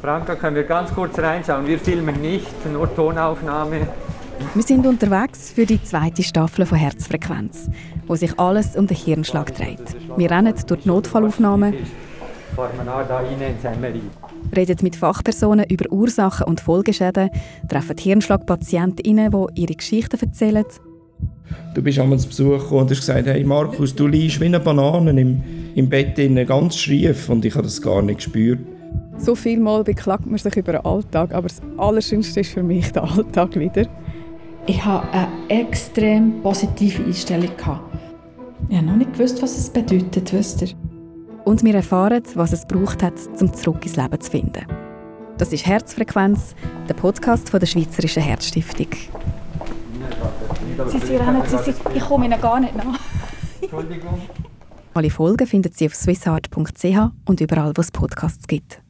Franka, können wir ganz kurz reinschauen? Wir filmen nicht, nur Tonaufnahme. Wir sind unterwegs für die zweite Staffel von Herzfrequenz, wo sich alles um den Hirnschlag dreht. Wir rennen durch die Notfallaufnahmen, reden mit Fachpersonen über Ursachen und Folgeschäden, treffen Hirnschlagpatientinnen, die ihre Geschichten erzählen. Du bist einmal zu Besuch und hast gesagt, hey Markus, du liegst wie eine Banane im, im Bett ganz schief und ich habe das gar nicht gespürt. So viel Mal beklagt man sich über den Alltag, aber das Allerschönste ist für mich der Alltag wieder. Ich hatte eine extrem positive Einstellung. Ich habe noch nicht gewusst, was es bedeutet, wisst ihr. Und wir erfahren, was es braucht hat, um zurück ins Leben zu finden. Das ist Herzfrequenz, der Podcast von der Schweizerischen Herzstiftung. Sie, Sie rennen, Sie, Sie, ich komme Ihnen gar nicht nach. Alle Folgen finden Sie auf swissart.ch und überall, wo es Podcasts gibt.